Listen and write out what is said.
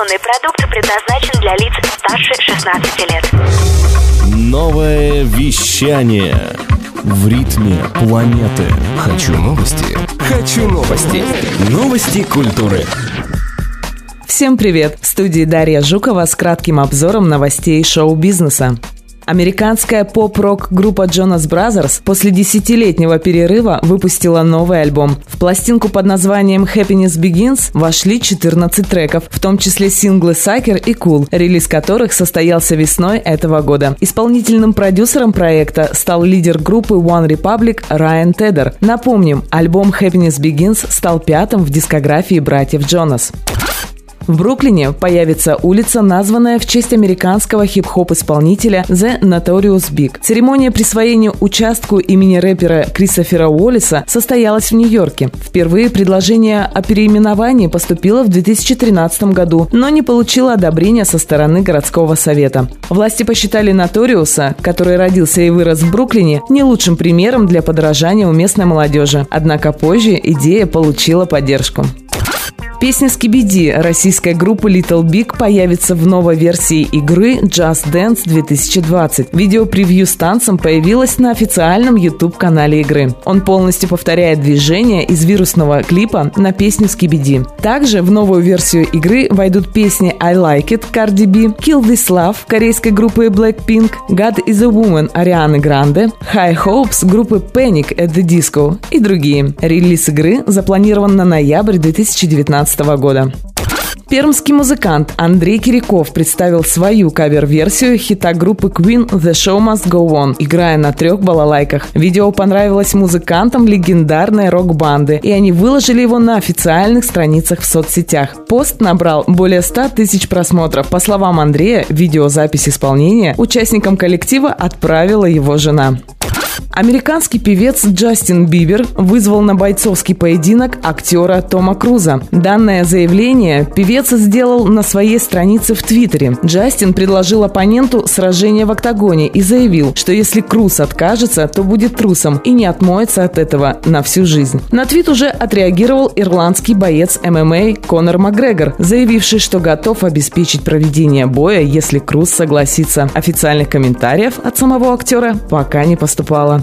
Информационный продукт предназначен для лиц старше 16 лет. Новое вещание. В ритме планеты. Хочу новости. Хочу новости. Новости культуры. Всем привет! В студии Дарья Жукова с кратким обзором новостей шоу-бизнеса. Американская поп-рок группа Jonas Brothers после десятилетнего перерыва выпустила новый альбом. В пластинку под названием Happiness Begins вошли 14 треков, в том числе синглы Sucker и Cool, релиз которых состоялся весной этого года. Исполнительным продюсером проекта стал лидер группы One Republic Райан Тедер. Напомним, альбом Happiness Begins стал пятым в дискографии братьев Джонас. В Бруклине появится улица, названная в честь американского хип-хоп-исполнителя The Notorious Big. Церемония присвоения участку имени рэпера Кристофера Уоллиса состоялась в Нью-Йорке. Впервые предложение о переименовании поступило в 2013 году, но не получило одобрения со стороны городского совета. Власти посчитали Notorious, который родился и вырос в Бруклине, не лучшим примером для подражания у местной молодежи. Однако позже идея получила поддержку. Песня «Скибиди» российской группы Little Big появится в новой версии игры Just Dance 2020. Видео-превью с танцем появилось на официальном YouTube-канале игры. Он полностью повторяет движение из вирусного клипа на песню «Скибиди». Также в новую версию игры войдут песни «I Like It» Cardi B, «Kill This Love» корейской группы Blackpink, «God is a Woman» Арианы Гранде, «High Hopes» группы Panic at the Disco и другие. Релиз игры запланирован на ноябрь 2019 2019 года. Пермский музыкант Андрей Киряков представил свою кавер-версию хита группы Queen «The Show Must Go On», играя на трех балалайках. Видео понравилось музыкантам легендарной рок-банды, и они выложили его на официальных страницах в соцсетях. Пост набрал более 100 тысяч просмотров. По словам Андрея, видеозапись исполнения участникам коллектива отправила его жена. Американский певец Джастин Бибер вызвал на бойцовский поединок актера Тома Круза. Данное заявление певец сделал на своей странице в Твиттере. Джастин предложил оппоненту сражение в октагоне и заявил, что если Круз откажется, то будет трусом и не отмоется от этого на всю жизнь. На твит уже отреагировал ирландский боец ММА Конор Макгрегор, заявивший, что готов обеспечить проведение боя, если Круз согласится. Официальных комментариев от самого актера пока не поступало.